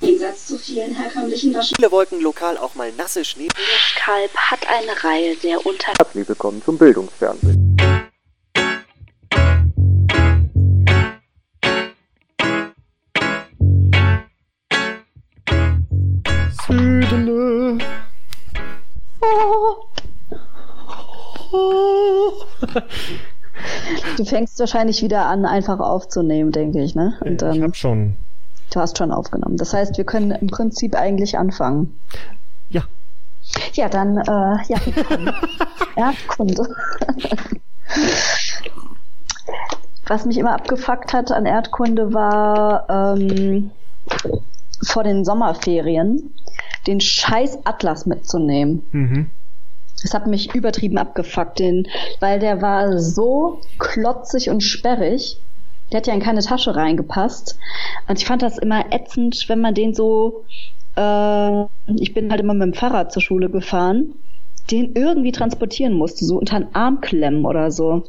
Im Gegensatz zu vielen herkömmlichen Waschen. Viele wollten lokal auch mal nasse Schnee. Kalb hat eine Reihe sehr unter... Herzlich willkommen zum Bildungsfernsehen. Südele. Du fängst wahrscheinlich wieder an, einfach aufzunehmen, denke ich, ne? Und ich hab schon. Du hast schon aufgenommen. Das heißt, wir können im Prinzip eigentlich anfangen. Ja. Ja, dann, äh, ja, Erdkunde. Was mich immer abgefuckt hat an Erdkunde war ähm, vor den Sommerferien den scheiß Atlas mitzunehmen. Mhm. Das hat mich übertrieben abgefuckt, den, weil der war so klotzig und sperrig. Der hat ja in keine Tasche reingepasst. Und ich fand das immer ätzend, wenn man den so, äh, ich bin halt immer mit dem Fahrrad zur Schule gefahren, den irgendwie transportieren musste, so unter den Arm klemmen oder so.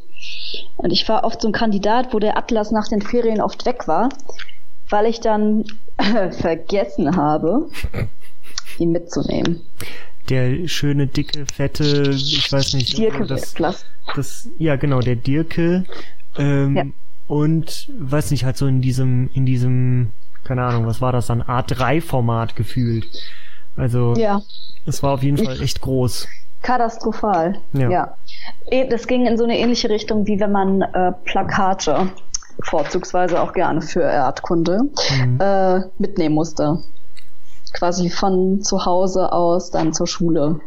Und ich war oft so ein Kandidat, wo der Atlas nach den Ferien oft weg war, weil ich dann vergessen habe, ihn mitzunehmen. Der schöne, dicke, fette, ich weiß nicht. Dirke das, das, ja, genau, der Dirke. Ähm, Ja. Und, weiß nicht, halt so in diesem, in diesem, keine Ahnung, was war das dann, A3-Format gefühlt. Also, Ja, es war auf jeden Fall echt groß. katastrophal. Ja. Ja. Eh, Das ging in so eine ähnliche Richtung, wie wenn man äh, Plakate, vorzugsweise auch gerne für Erdkunde, Mhm. äh, mitnehmen musste. Quasi von zu Hause aus dann zur Schule.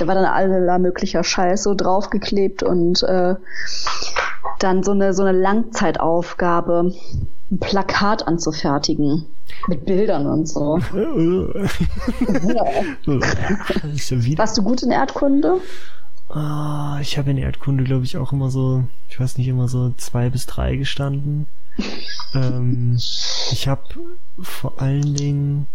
Da war dann allerlei möglicher Scheiß so draufgeklebt und äh, dann so eine, so eine Langzeitaufgabe, ein Plakat anzufertigen. Mit Bildern und so. Warst du gut in Erdkunde? Ah, ich habe in Erdkunde, glaube ich, auch immer so, ich weiß nicht, immer so zwei bis drei gestanden. ähm, ich habe vor allen Dingen,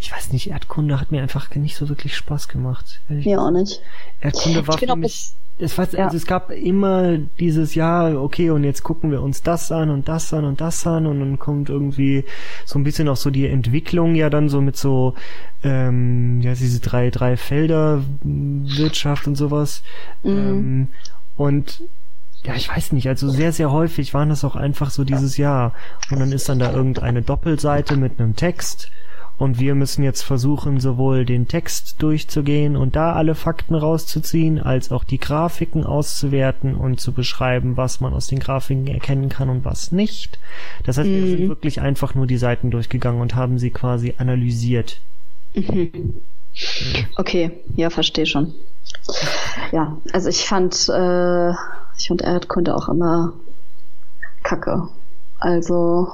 ich weiß nicht, Erdkunde hat mir einfach nicht so wirklich Spaß gemacht. Mir auch nicht. Erdkunde war Ich für mich. Es, war, Ja. also es gab immer dieses Jahr, okay, und jetzt gucken wir uns das an und das an und das an und dann kommt irgendwie so ein bisschen auch so die Entwicklung ja dann so mit so, ähm, ja, diese drei, drei Felder mh, Wirtschaft und sowas. Ähm, und ja, ich weiß nicht, also sehr, sehr häufig waren das auch einfach so dieses Jahr. Und dann ist dann da irgendeine Doppelseite mit einem Text. Und wir müssen jetzt versuchen, sowohl den Text durchzugehen und da alle Fakten rauszuziehen, als auch die Grafiken auszuwerten und zu beschreiben, was man aus den Grafiken erkennen kann und was nicht. Das heißt, wir sind wirklich einfach nur die Seiten durchgegangen und haben sie quasi analysiert. Okay, ja, verstehe schon. Ja, also ich fand, äh, ich fand Erdkunde auch immer kacke. Also,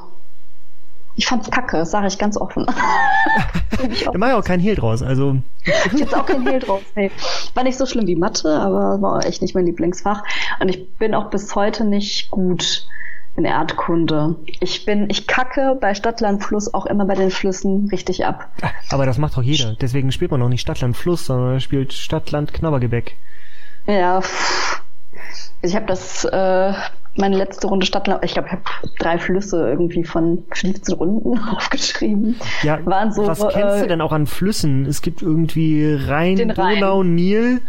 ich fand's kacke, das sage ich ganz offen. Ich auch- Da mache ich auch kein Hehl draus. Also, ich jetzt auch kein Hehl drauf. Nee. War nicht so schlimm wie Mathe, aber war auch echt nicht mein Lieblingsfach. Und ich bin auch bis heute nicht gut in Erdkunde. Ich bin, ich kacke bei Stadtland Fluss auch immer bei den Flüssen richtig ab. aber das macht doch jeder. Deswegen spielt man auch nicht Stadtland Fluss, sondern man spielt Stadtland Knabbergebäck. Ja, pff. ich habe das, äh, meine letzte Runde Stadtland, ich glaube, ich habe drei Flüsse irgendwie von 15 Runden aufgeschrieben. Ja, Waren so, was kennst äh, du denn auch an Flüssen? Es gibt irgendwie Rhein, Rhein. Donau, Nil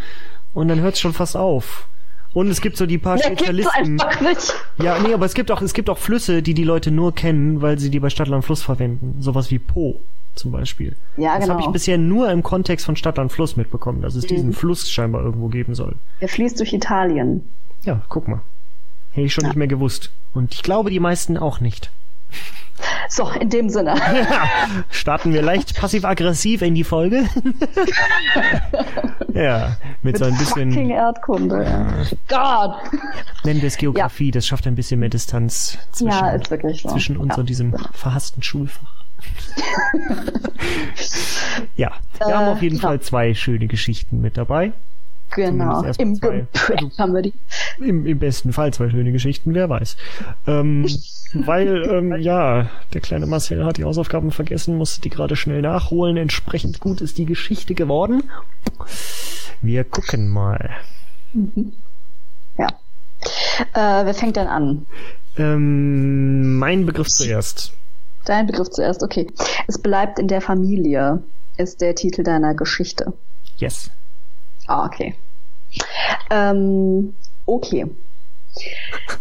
und dann hört es schon fast auf. Und es gibt so die paar Ja, Spezialisten. einfach nicht. Ja, nee, aber es gibt auch es gibt auch Flüsse, die die Leute nur kennen, weil sie die bei Stadtland Fluss verwenden. Sowas wie Po zum Beispiel. Ja, das genau. habe ich bisher nur im Kontext von Stadtland Fluss mitbekommen, dass es Mhm. diesen Fluss scheinbar irgendwo geben soll. Der fließt durch Italien. Ja, guck mal. Hätte ich schon nicht mehr gewusst. Und ich glaube, die meisten auch nicht. So, in dem Sinne. Starten wir leicht passiv-aggressiv in die Folge. ja, mit so ein Fucking bisschen, Erdkunde. Ja. Gott. nennen wir es Geografie, das schafft ein bisschen mehr Distanz zwischen, Ja, so. zwischen uns ja. und diesem verhassten Schulfach. ja, wir Äh, haben auf jeden ja. Fall zwei schöne Geschichten mit dabei. Genau. Im. Gepäck haben wir die. Im, Im besten Fall zwei schöne Geschichten, wer weiß. Ähm, weil, ähm, ja, der kleine Marcel hat die Hausaufgaben vergessen, musste die gerade schnell nachholen. Entsprechend gut ist die Geschichte geworden. Wir gucken mal. Ja. Äh, wer fängt denn an? Ähm, mein Begriff zuerst. Dein Begriff zuerst, okay. Es bleibt in der Familie, ist der Titel deiner Geschichte. Yes. Ah, okay. Ähm, okay.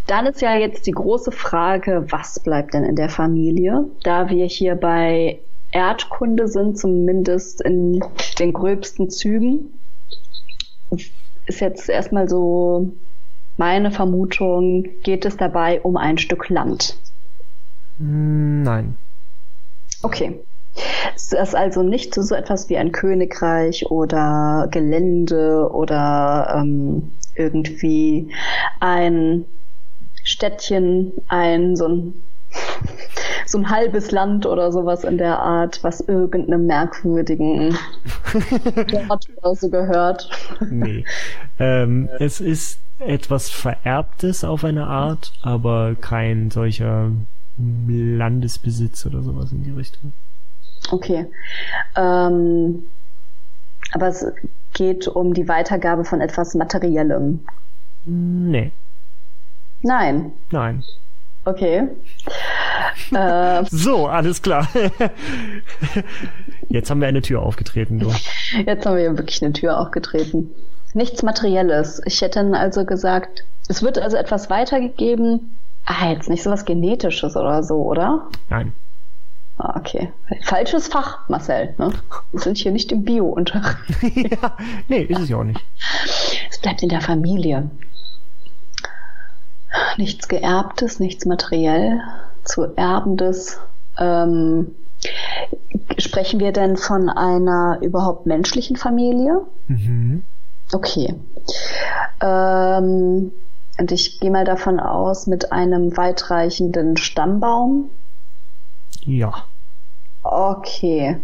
Dann ist ja jetzt die große Frage, was bleibt denn in der Familie? Da wir hier bei Erdkunde sind, zumindest in den gröbsten Zügen, ist jetzt erstmal so meine Vermutung, geht es dabei um ein Stück Land. Hm, Nein. Okay. Es ist also nicht so etwas wie ein Königreich oder Gelände oder ähm, irgendwie ein Städtchen, ein so ein so ein halbes Land oder sowas in der Art, was irgendeinem merkwürdigen Ort oder so gehört. Nee. ähm, es ist etwas Vererbtes auf eine Art, aber kein solcher Landesbesitz oder sowas in die Richtung. Okay. Ähm, aber es geht um die Weitergabe von etwas Materiellem. Nee. Nein. Nein. Okay. äh, So, alles klar. Jetzt haben wir eine Tür aufgetreten, du. jetzt haben wir wirklich eine Tür aufgetreten. Nichts Materielles. Ich hätte dann also gesagt, es wird also etwas weitergegeben. Ah, jetzt nicht sowas Genetisches oder so, oder? Nein. Ah, okay. Falsches Fach, Marcel. Ne? Wir sind hier nicht im Bio-Unterricht. ja, nee, ist es ja auch nicht. Es bleibt in der Familie. Nichts Geerbtes, nichts materiell zu Erbendes. Ähm, sprechen wir denn von einer überhaupt menschlichen Familie? Mhm. Okay. Ähm, und ich gehe mal davon aus, mit einem weitreichenden Stammbaum. Ja. Okay.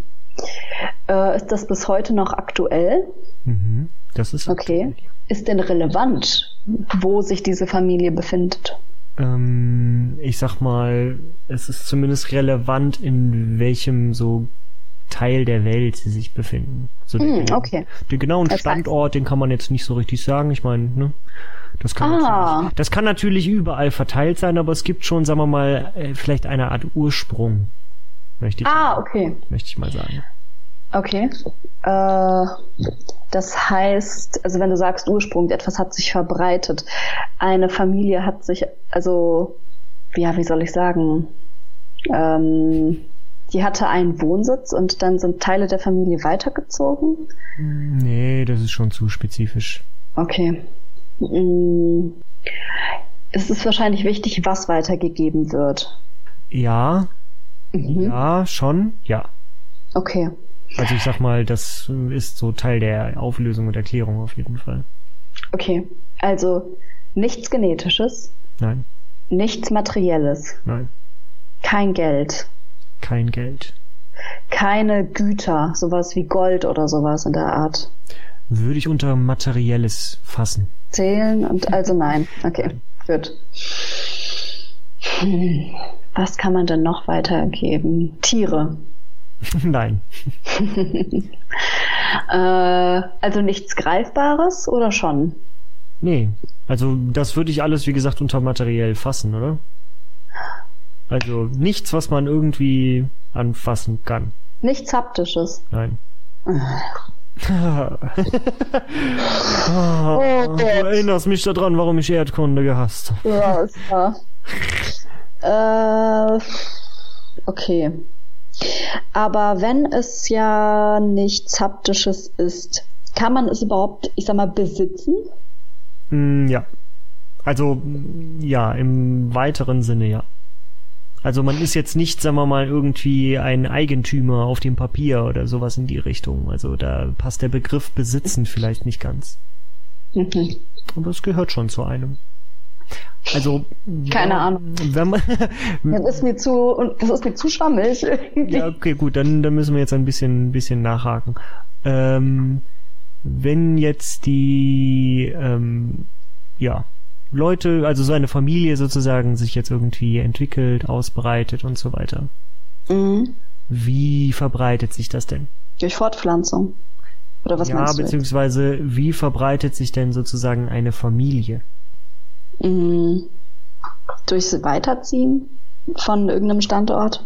Äh, ist das bis heute noch aktuell? Mhm. Das ist Okay. Ist denn relevant, wo sich diese Familie befindet? Ähm, ich sag mal, es ist zumindest relevant, in welchem so Teil der Welt sie sich befinden. So Hm, den, okay. den genauen Das heißt- Standort, den kann man jetzt nicht so richtig sagen. Ich meine, ne? Das kann, Ah. natürlich, das kann natürlich überall verteilt sein, aber es gibt schon, sagen wir mal, äh, vielleicht eine Art Ursprung. Möchte ich, Ah, okay. möchte ich mal sagen. Okay. Äh, das heißt, also wenn du sagst Ursprung, etwas hat sich verbreitet. Eine Familie hat sich, also, ja, wie soll ich sagen, ähm, die hatte einen Wohnsitz und dann sind Teile der Familie weitergezogen. Nee, das ist schon zu spezifisch. Okay. Mm. Es ist wahrscheinlich wichtig, was weitergegeben wird. Ja, Mhm. ja, schon, ja. Okay. Also ich sag mal, das ist so Teil der Auflösung und Erklärung auf jeden Fall. Okay. Also nichts Genetisches, Nein, nichts Materielles, nein, kein Geld, kein Geld. keine Güter, sowas wie Gold oder sowas in der Art. Würde ich unter Materielles fassen. Zählen und also nein. Okay, gut. Hm. Was kann man denn noch weitergeben? Tiere. nein. Äh, also nichts Greifbares oder schon? Nee. Also das würde ich alles, wie gesagt, unter materiell fassen, oder? Also nichts, was man irgendwie anfassen kann. Nichts Haptisches. Nein. Oh oh, du erinnerst mich daran, warum ich Erdkunde gehasst habe. Ja, ist wahr. Äh, okay. Aber wenn es ja nichts Haptisches ist, kann man es überhaupt, ich sag mal, besitzen? Mm, ja. Also, mm, ja, im weiteren Sinne ja. Also man ist jetzt nicht, sagen wir mal, irgendwie ein Eigentümer auf dem Papier oder sowas in die Richtung. Also da passt der Begriff besitzen vielleicht nicht ganz. Mhm. Aber es gehört schon zu einem. Also Keine Ahnung. Wenn man, Das ist mir zu, das ist mir zu schwammig. ja, okay, gut, dann, dann müssen wir jetzt ein bisschen, bisschen nachhaken. Ähm, wenn jetzt die, ähm, ja, Leute, also so eine Familie sozusagen sich jetzt irgendwie entwickelt, ausbreitet und so weiter. Mhm. Wie verbreitet sich das denn? Durch Fortpflanzung. Oder was ja, meinst du? jetzt? beziehungsweise wie verbreitet sich denn sozusagen eine Familie? Mhm. Durchs Weiterziehen von irgendeinem Standort?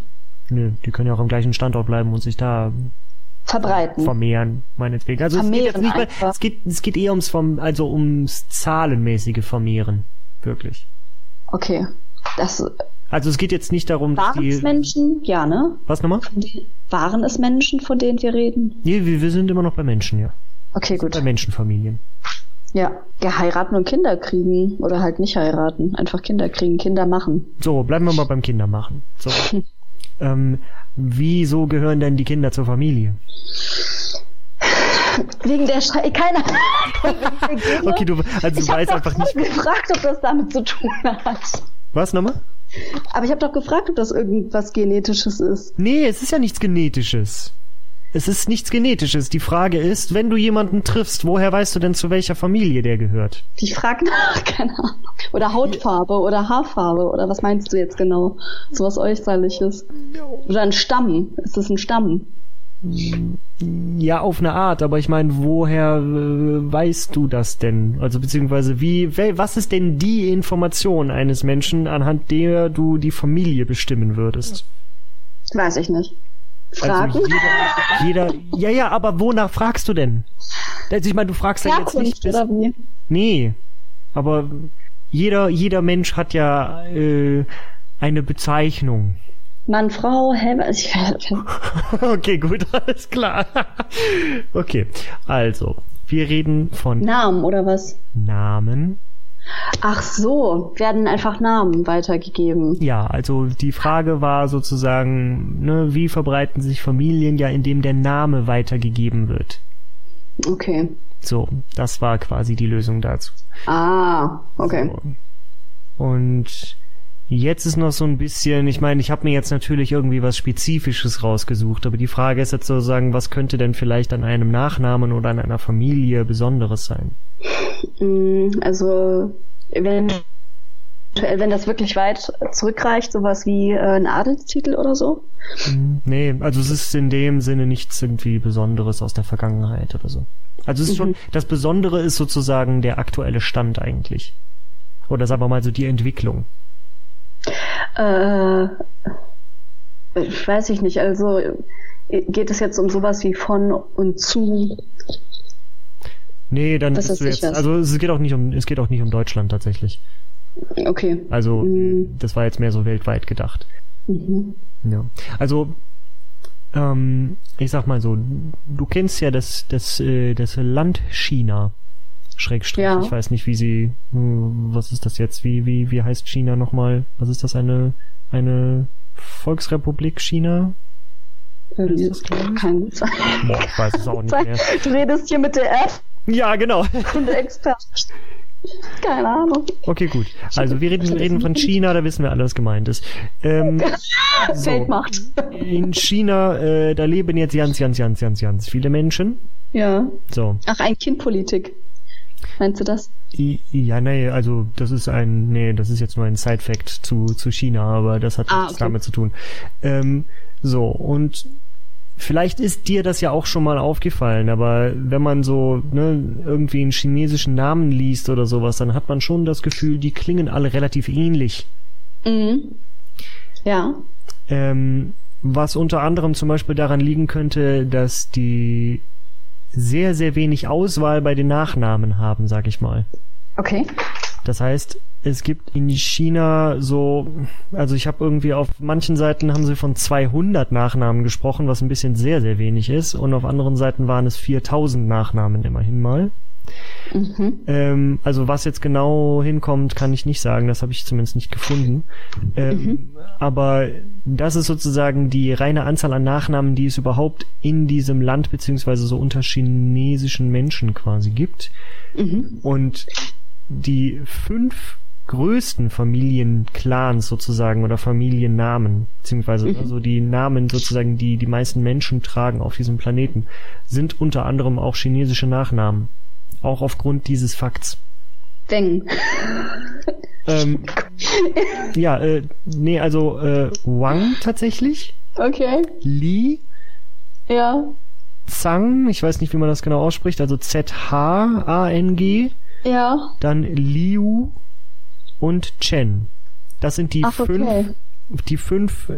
Nö, die können ja auch am gleichen Standort bleiben und sich da Verbreiten. vermehren, meinetwegen. Also es geht jetzt Vermehren nicht mal, es geht, es geht eher ums vom, also ums zahlenmäßige Vermehren. Wirklich. Okay. Das Also es geht jetzt nicht darum, dass waren es die. Menschen? Ja, ne? Was nochmal? Waren es Menschen, von denen wir reden? Nee, wir, wir sind immer noch bei Menschen, ja. Okay, gut. Bei Menschenfamilien. Ja. Ja, heiraten und Kinder kriegen. Oder halt nicht heiraten. Einfach Kinder kriegen, Kinder machen. So, bleiben wir mal beim Kindermachen. So. ähm, wieso gehören denn die Kinder zur Familie? Wegen der Schei Keine Okay, du, also du ich hab weißt einfach nicht. gefragt, ob das damit zu tun hat. Was nochmal? Aber ich habe doch gefragt, ob das irgendwas Genetisches ist. Nee, es ist ja nichts Genetisches. Es ist nichts Genetisches. Die Frage ist, wenn du jemanden triffst, woher weißt du denn, zu welcher Familie der gehört? Ich frage nach, keine Ahnung. Oder Hautfarbe oder Haarfarbe oder was meinst du jetzt genau? Sowas Äußerliches. Oder ein Stamm. Ist das ein Stamm? Ja, auf eine Art, aber ich meine, woher äh, weißt du das denn? Also beziehungsweise wie, wel, was ist denn die Information eines Menschen, anhand der du die Familie bestimmen würdest? Weiß ich nicht. Fragen? Also jeder, jeder, ja, ja, aber wonach fragst du denn? Also ich meine, du fragst ja jetzt nicht. Bis- oder wie? Nee, aber jeder, jeder Mensch hat ja äh, eine Bezeichnung. Mann, Frau, hä? was- Ich, okay, gut, alles klar. okay, also, wir reden von Namen oder was? Namen. Ach so, werden einfach Namen weitergegeben. Ja, also die Frage war sozusagen, ne, wie verbreiten sich Familien ja, indem der Name weitergegeben wird. Okay. So, das war quasi die Lösung dazu. Ah, okay. So. Und jetzt ist noch so ein bisschen, ich meine, ich habe mir jetzt natürlich irgendwie was Spezifisches rausgesucht, aber die Frage ist jetzt sozusagen, was könnte denn vielleicht an einem Nachnamen oder an einer Familie Besonderes sein? Mm, Also, eventuell, wenn das wirklich weit zurückreicht, sowas wie äh, ein Adelstitel oder so. Hm, Nee, also es ist in dem Sinne nichts irgendwie Besonderes aus der Vergangenheit oder so. Also es ist schon, das Besondere ist sozusagen der aktuelle Stand eigentlich. Oder sagen wir mal so die Entwicklung. Äh, ich weiß ich nicht. Also, äh, geht es jetzt um sowas wie von und zu? Nee, dann Das bist ist du jetzt, was. also es geht auch nicht um, es geht auch nicht um Deutschland tatsächlich. Okay. Also Mhm. das war jetzt mehr so weltweit gedacht. Mhm. Ja. Also ähm, ich sag mal so, du kennst ja das das äh, das Land China. Schrägstrich. Ja. Ich weiß nicht, wie sie äh, was ist das jetzt? Wie wie wie heißt China nochmal? Was ist das eine eine Volksrepublik China? Irgendwie das, glaub ich? Kann gut sein. Boah, ich weiß es auch nicht mehr. Du redest hier mit der App Ja, genau. und der Experte. Keine Ahnung. Okay, gut. Also wir reden, reden von China, da wissen wir alle, was gemeint ist. Ähm, so. Weltmacht. In China, äh, da leben jetzt ganz, ganz, ganz, ganz, ganz viele Menschen. Ja. So. Ach, ein Kindpolitik. Meinst du das? Ja, nee, also das ist ein, nee, das ist jetzt nur ein Side-Fact zu, zu China, aber das hat Ah, nichts okay. damit zu tun. Ähm, so, und vielleicht ist dir das ja auch schon mal aufgefallen, aber wenn man so ne, irgendwie einen chinesischen Namen liest oder sowas, dann hat man schon das Gefühl, die klingen alle relativ ähnlich. Mhm. Ja. Ähm, was unter anderem zum Beispiel daran liegen könnte, dass die sehr, sehr wenig Auswahl bei den Nachnamen haben, sag ich mal. Okay. Das heißt, es gibt in China so, also ich habe irgendwie auf manchen Seiten haben sie von 200 Nachnamen gesprochen, was ein bisschen sehr, sehr wenig ist. Und auf anderen Seiten waren es 4000 Nachnamen immerhin mal. Mhm. Ähm, also was jetzt genau hinkommt, kann ich nicht sagen. Das habe ich zumindest nicht gefunden. Ähm, Aber das ist sozusagen die reine Anzahl an Nachnamen, die es überhaupt in diesem Land beziehungsweise so unter chinesischen Menschen quasi gibt. Mhm. Und die fünf größten Familienclans sozusagen oder Familiennamen, beziehungsweise Mhm. also die Namen sozusagen, die die meisten Menschen tragen auf diesem Planeten, sind unter anderem auch chinesische Nachnamen. Auch aufgrund dieses Fakts. Weng. Ähm, ja, äh, nee, also äh, Wang tatsächlich, Okay. Li, Ja. Zhang, ich weiß nicht, wie man das genau ausspricht, also Z-H-A-N-G, Ja. dann Liu und Chen. Das sind die Ach, fünf okay. die fünf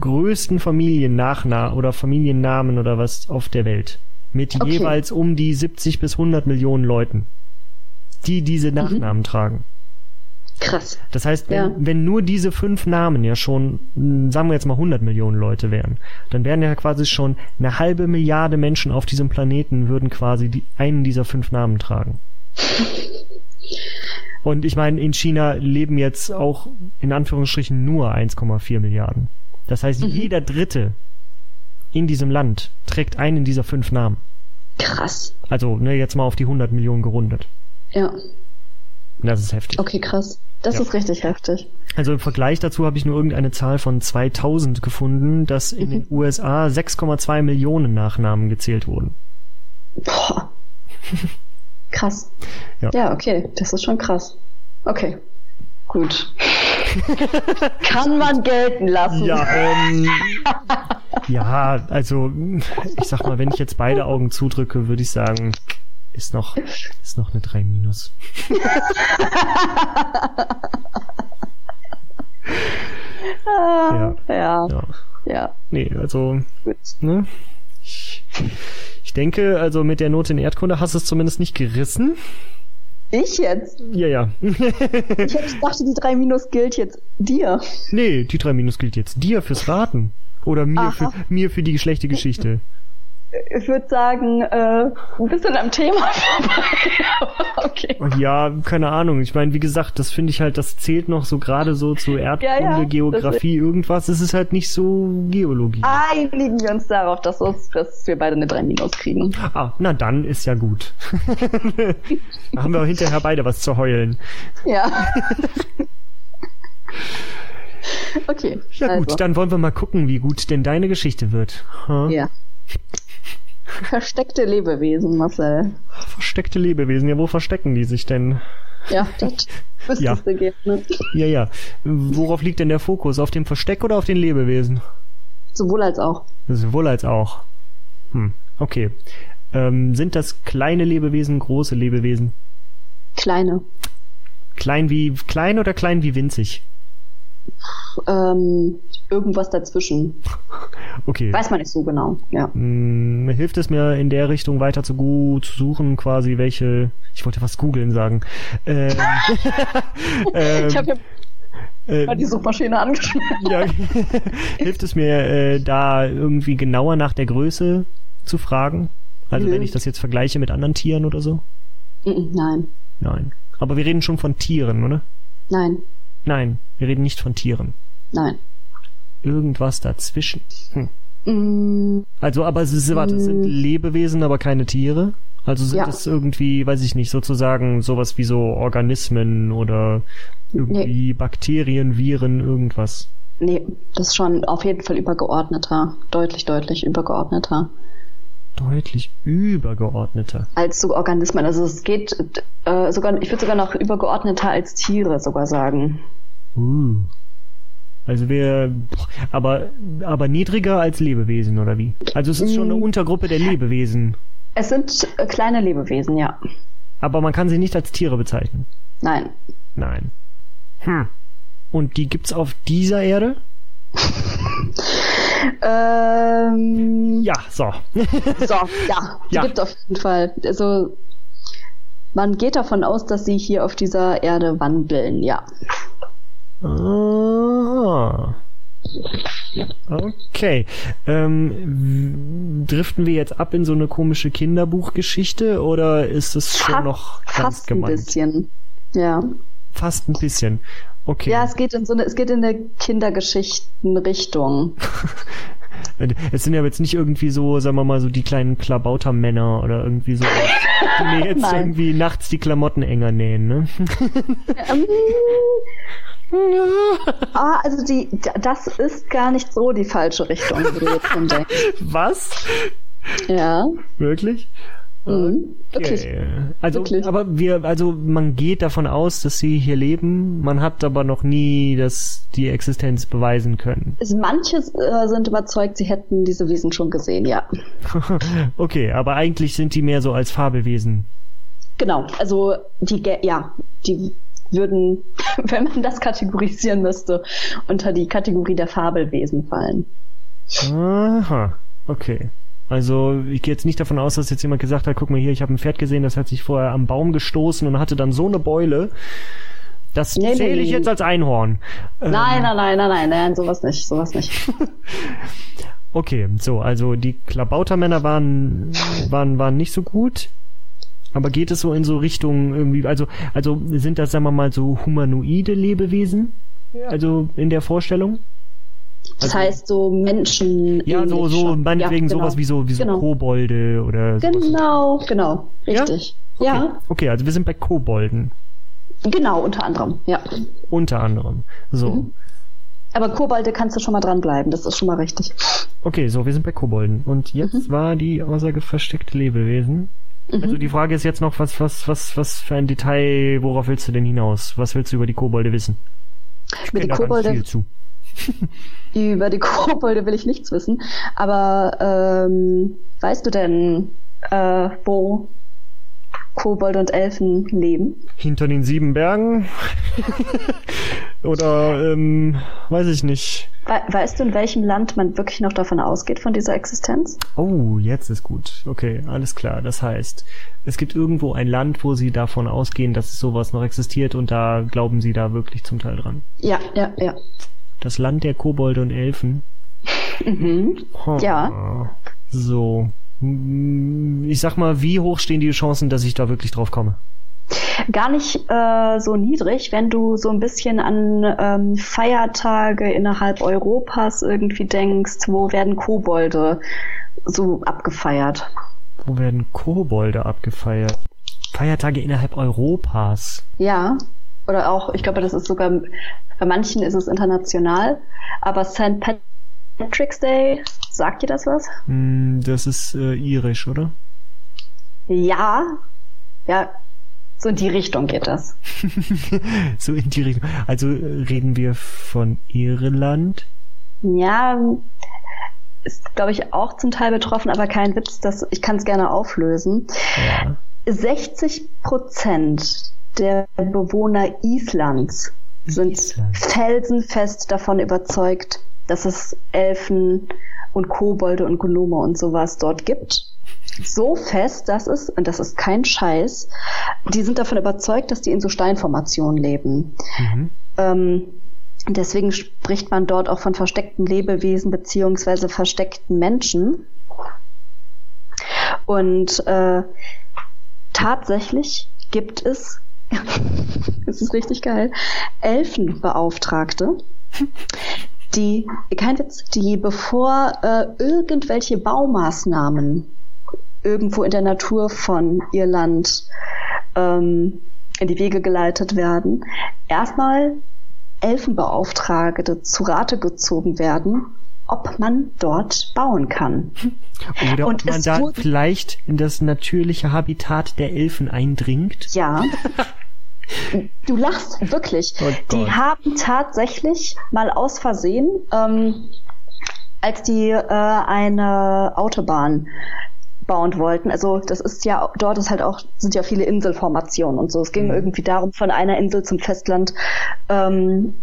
größten Familiennachna oder Familiennamen oder was auf der Welt. Mit Okay. jeweils um die 70 bis 100 Millionen Leuten, die diese Nachnamen tragen. Krass. Das heißt, wenn, Ja. wenn nur diese fünf Namen ja schon, mh, sagen wir jetzt mal 100 Millionen Leute wären, dann wären ja quasi schon eine halbe Milliarde Menschen auf diesem Planeten würden quasi die, einen dieser fünf Namen tragen. Und ich meine, in China leben jetzt auch in Anführungsstrichen nur 1,4 Milliarden. Das heißt, jeder Dritte in diesem Land trägt einen dieser fünf Namen. Krass. Also ne, jetzt mal auf die 100 Millionen gerundet. Ja. Das ist heftig. Okay, krass. Das Ja. ist richtig heftig. Also im Vergleich dazu habe ich nur irgendeine Zahl von 2000 gefunden, dass in den USA 6,2 Millionen Nachnamen gezählt wurden. Boah. Krass. Ja. Ja. okay. Das ist schon krass. Okay. Gut. Kann man gelten lassen. Ja, ähm, ja, also ich sag mal, wenn ich jetzt beide Augen zudrücke, würde ich sagen, ist noch, ist noch eine 3 minus. Ah, ja. Ja. Ja. Nee, also, ne? Ich, ich denke, also mit der Note in Erdkunde hast du es zumindest nicht gerissen. Ich jetzt? Ja, ja. Ich dachte, die 3 Minus gilt jetzt dir. Nee, die 3 Minus gilt jetzt dir fürs Raten. Oder mir, Aha. für, mir für die schlechte Geschichte. Ich würde sagen, äh, ein bisschen am Thema vorbei. okay. Ja, keine Ahnung. Ich meine, wie gesagt, das finde ich halt, das zählt noch so gerade so zu Erdkunde, Ja, ja, Geografie, irgendwas. Es ist halt nicht so Geologie. Einigen wir uns darauf, dass, uns, dass wir beide eine 3 Minus kriegen. Ah, na dann ist ja gut. da haben wir auch hinterher beide was zu heulen. Ja. okay. Ja also, gut, dann wollen wir mal gucken, wie gut denn deine Geschichte wird. Ha? Ja. Versteckte Lebewesen, Marcel. Versteckte Lebewesen, ja, wo verstecken die sich denn? Ja, das wüsstest Ja. du gerne. Ja, ja. Worauf liegt denn der Fokus? Auf dem Versteck oder auf den Lebewesen? Sowohl als auch. Sowohl als auch. Hm, okay. Ähm, sind das kleine Lebewesen, große Lebewesen? Kleine. Klein wie klein oder klein wie winzig? Ähm, irgendwas dazwischen. Okay. Weiß man nicht so genau. Ja. Hm, hilft es mir in der Richtung weiter zu, zu suchen, quasi welche. Ich wollte was googeln sagen. Ähm, ähm, Ich habe ja äh, die Suchmaschine angeschmissen. ja, hilft es mir äh, da irgendwie genauer nach der Größe zu fragen? Also Mhm. wenn ich das jetzt vergleiche mit anderen Tieren oder so? Mm, Nein. Nein. Aber wir reden schon von Tieren, oder? Nein. Nein, wir reden nicht von Tieren. Nein. Irgendwas dazwischen. Hm. Mm, Also, aber es ist, warte, es sind Lebewesen, aber keine Tiere. Also sind Ja. es irgendwie, weiß ich nicht, sozusagen sowas wie so Organismen oder irgendwie Bakterien, Viren, irgendwas. nee, das ist schon auf jeden Fall übergeordneter. Deutlich, deutlich übergeordneter. Deutlich übergeordneter. Als so Organismen. Also es geht äh, sogar, ich würde sogar noch übergeordneter als Tiere sogar sagen. Uh. Also wir, aber, aber niedriger als Lebewesen, oder wie? Also es ist schon eine Mm. Untergruppe der Lebewesen. Es sind kleine Lebewesen, ja. Aber man kann sie nicht als Tiere bezeichnen. Nein. Nein. Hm. Und die gibt's auf dieser Erde? Ähm, Ja, so. So, ja, die Ja. gibt auf jeden Fall. Also man geht davon aus, dass sie hier auf dieser Erde wandeln, ja. Ah. Okay. Ähm, driften wir jetzt ab in so eine komische Kinderbuchgeschichte oder ist es schon Fa- noch ernst Fast ein gemeint? bisschen. Ja. Fast ein bisschen. Okay. Ja, es geht in so eine, es geht in eine Kindergeschichtenrichtung. Es sind ja jetzt nicht irgendwie so, sagen wir mal, so die kleinen Klabautermänner oder irgendwie so, die mir jetzt Nein. irgendwie nachts die Klamotten enger nähen, ne? Ah, also die, das ist gar nicht so die falsche Richtung, wie du jetzt schon denkst. Was? Ja. Wirklich? Mhm. Wirklich. Okay. Also, Wirklich. aber wir, also man geht davon aus, dass sie hier leben. Man hat aber noch nie das, die Existenz beweisen können. Manche äh, sind überzeugt, sie hätten diese Wesen schon gesehen, ja. okay, aber eigentlich sind die mehr so als Fabelwesen. Genau, also die, ja, die würden, wenn man das kategorisieren müsste, unter die Kategorie der Fabelwesen fallen. Aha, okay. Also ich gehe jetzt nicht davon aus, dass jetzt jemand gesagt hat, guck mal hier, ich habe ein Pferd gesehen, das hat sich vorher am Baum gestoßen und hatte dann so eine Beule. Das Nee, zähle nee. ich jetzt als Einhorn. Ähm, Nein, nein, nein, nein, nein, nein, sowas nicht, sowas nicht. Okay, so, also die Klabautermänner waren, waren, waren nicht so gut. Aber geht es so in so Richtung irgendwie, also, also sind das, sagen wir mal, so humanoide Lebewesen? Also in der Vorstellung? Das Also- heißt so Menschen. Ja, so, so, meinetwegen ja, genau. sowas wie so, wie so Genau. Kobolde oder sowas. Genau, genau, Ja? richtig. Okay. Ja, Okay, also wir sind bei Kobolden. genau, unter anderem, ja. Unter anderem. So. Mhm. Aber Kobolde kannst du schon mal dranbleiben, das ist schon mal richtig. Okay, so, wir sind bei Kobolden. Und jetzt Mhm. war die Aussage versteckte Lebewesen. Also die Frage ist jetzt noch, was, was, was, was für ein Detail, worauf willst du denn hinaus? Was willst du über die Kobolde wissen? Ich Über die Kobolde- viel zu. Über die Kobolde will ich nichts wissen. Aber ähm, weißt du denn, äh, wo Kobolde und Elfen leben? Hinter den sieben Bergen? Oder, ähm, weiß ich nicht. We weißt du, in welchem Land man wirklich noch davon ausgeht, von dieser Existenz? Oh, jetzt ist gut. Okay, alles klar. Das heißt, es gibt irgendwo ein Land, wo sie davon ausgehen, dass sowas noch existiert und da glauben sie da wirklich zum Teil dran. Ja, ja, ja. Das Land der Kobolde und Elfen. Mhm. Hm. Ja. So. Hm, Ich sag mal, wie hoch stehen die Chancen, dass ich da wirklich drauf komme? Gar nicht äh, so niedrig, wenn du so ein bisschen an ähm, Feiertage innerhalb Europas irgendwie denkst, wo werden Kobolde so abgefeiert? Wo werden Kobolde abgefeiert? Feiertage innerhalb Europas. Ja, oder auch, ich glaube, das ist sogar, bei manchen ist es international, aber St. Patrick's Day, sagt dir das was? Hm, Das ist äh, irisch, oder? Ja, ja, so in die Richtung geht das. so in die Richtung. Also äh, reden wir von Irland? Ja, ist, glaube ich, auch zum Teil betroffen, aber kein Witz, das, ich kann es gerne auflösen. Ja. 60 Prozent der Bewohner Islands sind Island. felsenfest davon überzeugt, dass es Elfen und Kobolde und Gnome und sowas dort gibt. So fest, dass es, und das ist kein Scheiß, die sind davon überzeugt, dass die in so Steinformationen leben. Mhm. Ähm, deswegen spricht man dort auch von versteckten Lebewesen beziehungsweise versteckten Menschen. Und äh, tatsächlich gibt es, das ist richtig geil, Elfenbeauftragte, die, kein Witz, die bevor äh, irgendwelche Baumaßnahmen irgendwo in der Natur von Irland ähm, in die Wege geleitet werden, erstmal Elfenbeauftragte zu Rate gezogen werden, ob man dort bauen kann. Oder Und ob man da vielleicht in das natürliche Habitat der Elfen eindringt. Ja. Du lachst wirklich. Oh die haben tatsächlich mal aus Versehen, ähm, als die äh, eine Autobahn bauen wollten. Also das ist ja dort ist halt auch sind ja viele Inselformationen und so. Es ging Mhm. irgendwie darum, von einer Insel zum Festland ähm,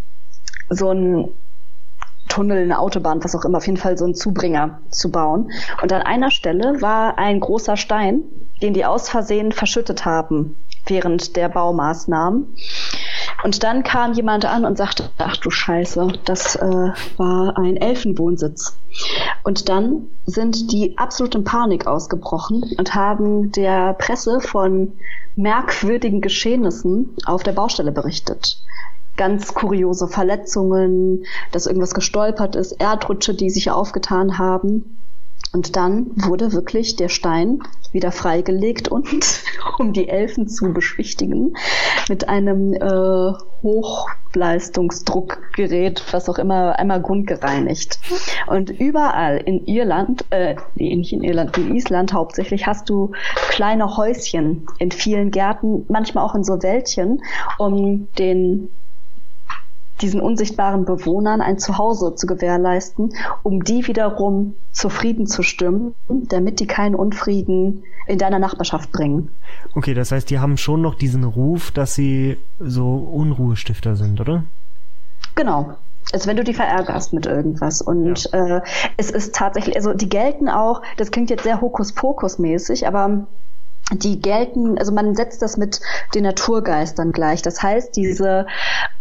so ein Tunnel, eine Autobahn, was auch immer, auf jeden Fall so einen Zubringer zu bauen. Und an einer Stelle war ein großer Stein, den die aus Versehen verschüttet haben während der Baumaßnahmen. Und dann kam jemand an und sagte, ach du Scheiße, das äh, war ein Elfenwohnsitz. Und dann sind die absolut in Panik ausgebrochen und haben der Presse von merkwürdigen Geschehnissen auf der Baustelle berichtet. Ganz kuriose Verletzungen, dass irgendwas gestolpert ist, Erdrutsche, die sich aufgetan haben. Und dann wurde wirklich der Stein wieder freigelegt und um die Elfen zu beschwichtigen mit einem äh, Hochleistungsdruckgerät, was auch immer, einmal grundgereinigt. Und überall in Irland, äh, nicht in Irland, in Island hauptsächlich, hast du kleine Häuschen in vielen Gärten, manchmal auch in so Wäldchen, um den diesen unsichtbaren Bewohnern ein Zuhause zu gewährleisten, um die wiederum zu Frieden zu stimmen, damit die keinen Unfrieden in deiner Nachbarschaft bringen. Okay, das heißt, die haben schon noch diesen Ruf, dass sie so Unruhestifter sind, oder? Genau. Also wenn du die verärgerst mit irgendwas. Und ja. äh, es ist tatsächlich, also die gelten auch, das klingt jetzt sehr Hokuspokus-mäßig, aber die gelten, also man setzt das mit den Naturgeistern gleich. Das heißt, diese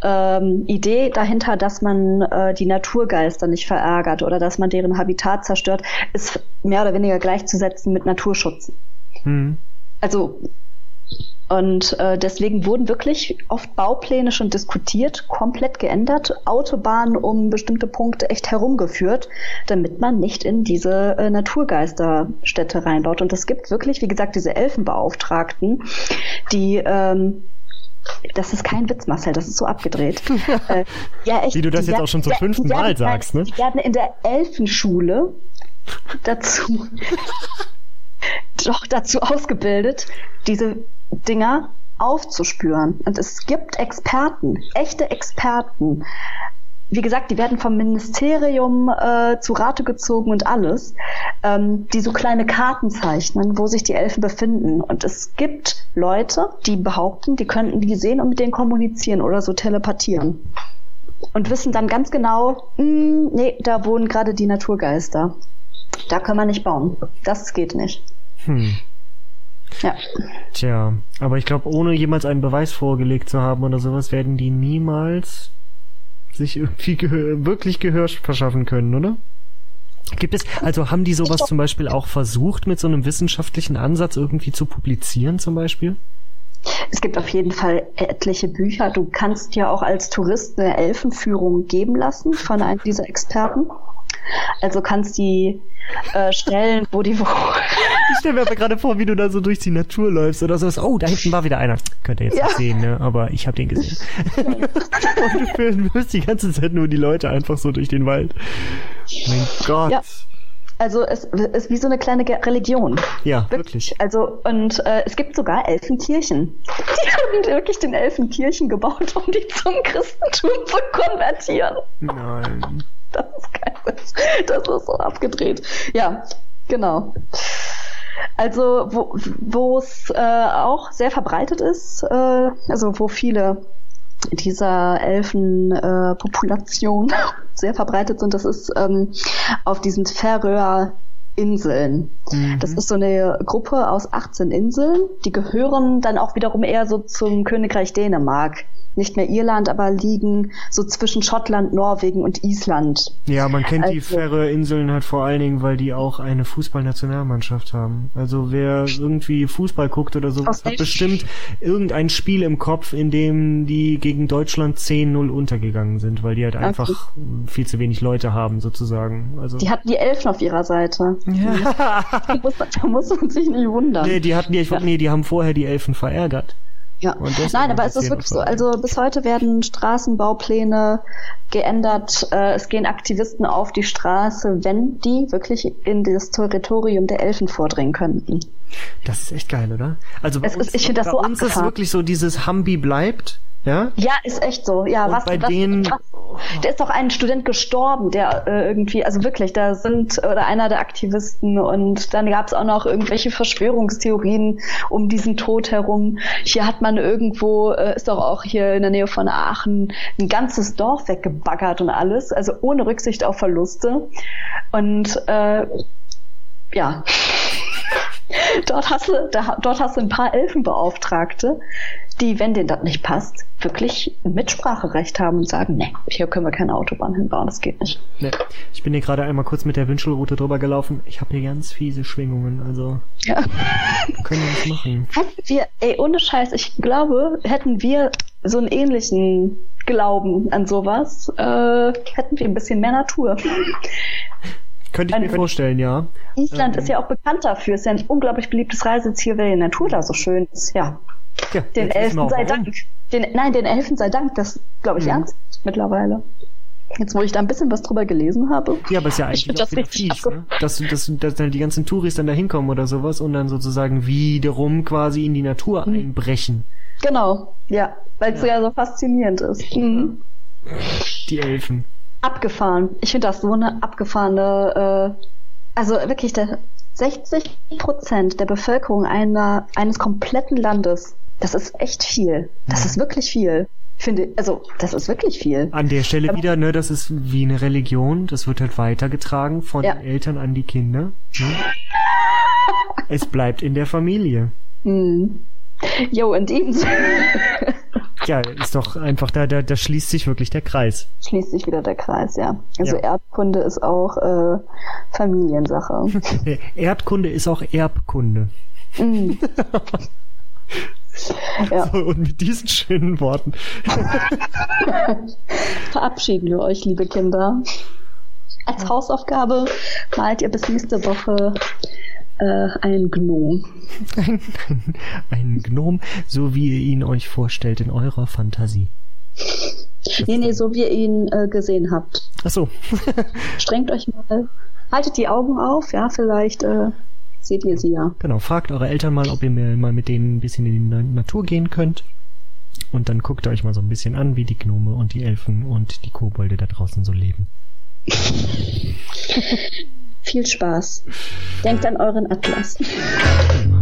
ähm, Idee dahinter, dass man äh, die Naturgeister nicht verärgert oder dass man deren Habitat zerstört, ist mehr oder weniger gleichzusetzen mit Naturschutz. Hm. Also und äh, deswegen wurden wirklich oft Baupläne schon diskutiert, komplett geändert, Autobahnen um bestimmte Punkte echt herumgeführt, damit man nicht in diese äh, Naturgeisterstädte reinbaut. Und es gibt wirklich, wie gesagt, diese Elfenbeauftragten, die ähm, das ist kein Witz, Marcel, das ist so abgedreht. äh, ja, echt, wie du das jetzt auch schon zum fünften Mal werden, sagst, ne? Die werden in der Elfenschule dazu doch dazu ausgebildet, diese Dinger aufzuspüren. Und es gibt Experten, echte Experten. Wie gesagt, die werden vom Ministerium äh, zu Rate gezogen und alles, ähm, die so kleine Karten zeichnen, wo sich die Elfen befinden. Und es gibt Leute, die behaupten, die könnten die sehen und mit denen kommunizieren oder so telepathieren. Und wissen dann ganz genau, mh, hm, nee, da wohnen gerade die Naturgeister. Da können wir nicht bauen. Das geht nicht. Hm. Ja. Tja, aber ich glaube, ohne jemals einen Beweis vorgelegt zu haben oder sowas, werden die niemals sich irgendwie Gehör, wirklich Gehör verschaffen können, oder? Gibt es, also haben die sowas zum Beispiel auch versucht, mit so einem wissenschaftlichen Ansatz irgendwie zu publizieren, zum Beispiel? Es gibt auf jeden Fall etliche Bücher. Du kannst ja auch als Tourist eine Elfenführung geben lassen von einem dieser Experten. Also kannst die äh, Stellen, wo die wo. Ich stelle mir aber gerade vor, wie du da so durch die Natur läufst oder so. Oh, da hinten war wieder einer. Könnt ihr jetzt ja. nicht sehen, ne? Aber ich habe den gesehen. Und du wirst die ganze Zeit nur die Leute einfach so durch den Wald. Mein Gott. Ja. Also es ist wie so eine kleine Religion. Ja, wirklich. Also und äh, es gibt sogar Elfenkirchen. Die haben wirklich den Elfenkirchen gebaut, um die zum Christentum zu konvertieren. Nein. Das ist geil. Das ist so abgedreht. Ja, genau. Also, wo es äh, auch sehr verbreitet ist, äh, also wo viele dieser Elfenpopulation äh, sehr verbreitet sind, das ist ähm, auf diesen Färöer Inseln. Mhm. Das ist so eine Gruppe aus 18 Inseln, die gehören dann auch wiederum eher so zum Königreich Dänemark nicht mehr Irland, aber liegen so zwischen Schottland, Norwegen und Island. Ja, man kennt also, die Färöerinseln halt vor allen Dingen, weil die auch eine Fußballnationalmannschaft haben. Also wer irgendwie Fußball guckt oder so, hat bestimmt irgendein Spiel im Kopf, in dem die gegen Deutschland 10-0 untergegangen sind, weil die halt einfach okay. viel zu wenig Leute haben, sozusagen. Also die hatten die Elfen auf ihrer Seite. Ja. da, muss, da muss man sich nicht wundern. Nee, die hatten die, ich, ja. nee, die haben vorher die Elfen verärgert. Ja, nein, aber es ist wirklich so. Also bis heute werden Straßenbaupläne geändert. Äh, es gehen Aktivisten auf die Straße, wenn die wirklich in das Territorium der Elfen vordringen könnten. Das ist echt geil, oder? Also bei es uns, ist, ich finde das bei so uns ist wirklich so dieses Hambi bleibt ja? Ja, ist echt so. Ja, und was, bei was, denen was, da ist doch ein Student gestorben, der äh, irgendwie, also wirklich, da sind oder einer der Aktivisten und dann gab es auch noch irgendwelche Verschwörungstheorien um diesen Tod herum. Hier hat man irgendwo, äh, ist doch auch hier in der Nähe von Aachen ein ganzes Dorf weggebaggert und alles, also ohne Rücksicht auf Verluste. Und äh, ja. dort hast du, da, dort hast du ein paar Elfenbeauftragte, die, wenn denen das nicht passt, wirklich Mitspracherecht haben und sagen, nee, hier können wir keine Autobahn hinbauen, das geht nicht. Nee. Ich bin hier gerade einmal kurz mit der Wünschelroute drüber gelaufen. Ich habe hier ganz fiese Schwingungen, also ja. können wir nicht machen. Hätten wir, ey, ohne Scheiß, ich glaube, hätten wir so einen ähnlichen Glauben an sowas, äh, hätten wir ein bisschen mehr Natur. Könnte ich mir vorstellen, ja. Island ähm, ist ja auch bekannt dafür, ist ja ein unglaublich beliebtes Reiseziel, weil die Natur da so schön ist, ja. Ja den Elfen sei Dank. Den, nein, den Elfen sei Dank, das glaube ich mhm. ernst mittlerweile. Jetzt, wo ich da ein bisschen was drüber gelesen habe. Ja, aber ist ja eigentlich auch wieder fies, ne? dass, dass, dass dann die ganzen Touris dann da hinkommen oder sowas und dann sozusagen wiederum quasi in die Natur mhm. einbrechen. Genau, ja, weil es ja. ja so faszinierend ist. Mhm. Die Elfen. Abgefahren. Ich finde das so eine abgefahrene, äh, also wirklich der 60 Prozent der Bevölkerung einer, eines kompletten Landes. Das ist echt viel. Das ist wirklich viel. Finde, also, das ist wirklich viel. An der Stelle wieder, ne, das ist wie eine Religion, das wird halt weitergetragen von Ja. den Eltern an die Kinder. Ne? es bleibt in der Familie. Hm. Jo, in dem Ja, ist doch einfach, da, da, da schließt sich wirklich der Kreis. schließt sich wieder der Kreis, ja. Also Ja. Erdkunde ist auch äh, Familiensache. Erdkunde ist auch Erbkunde. Hm. Ja. So, und mit diesen schönen Worten. Verabschieden wir euch, liebe Kinder. Als Hausaufgabe malt ihr bis nächste Woche äh, einen Gnom. Ein, ein, ein Gnom, so wie ihr ihn euch vorstellt in eurer Fantasie. Nee, nee, so wie ihr ihn äh, gesehen habt. Ach so. Strengt euch mal, haltet die Augen auf, ja, vielleicht äh, seht ihr sie ja. Genau, fragt eure Eltern mal, ob ihr mal mit denen ein bisschen in die Na- Natur gehen könnt. Und dann guckt euch mal so ein bisschen an, wie die Gnome und die Elfen und die Kobolde da draußen so leben. Viel Spaß. Denkt an euren Atlas.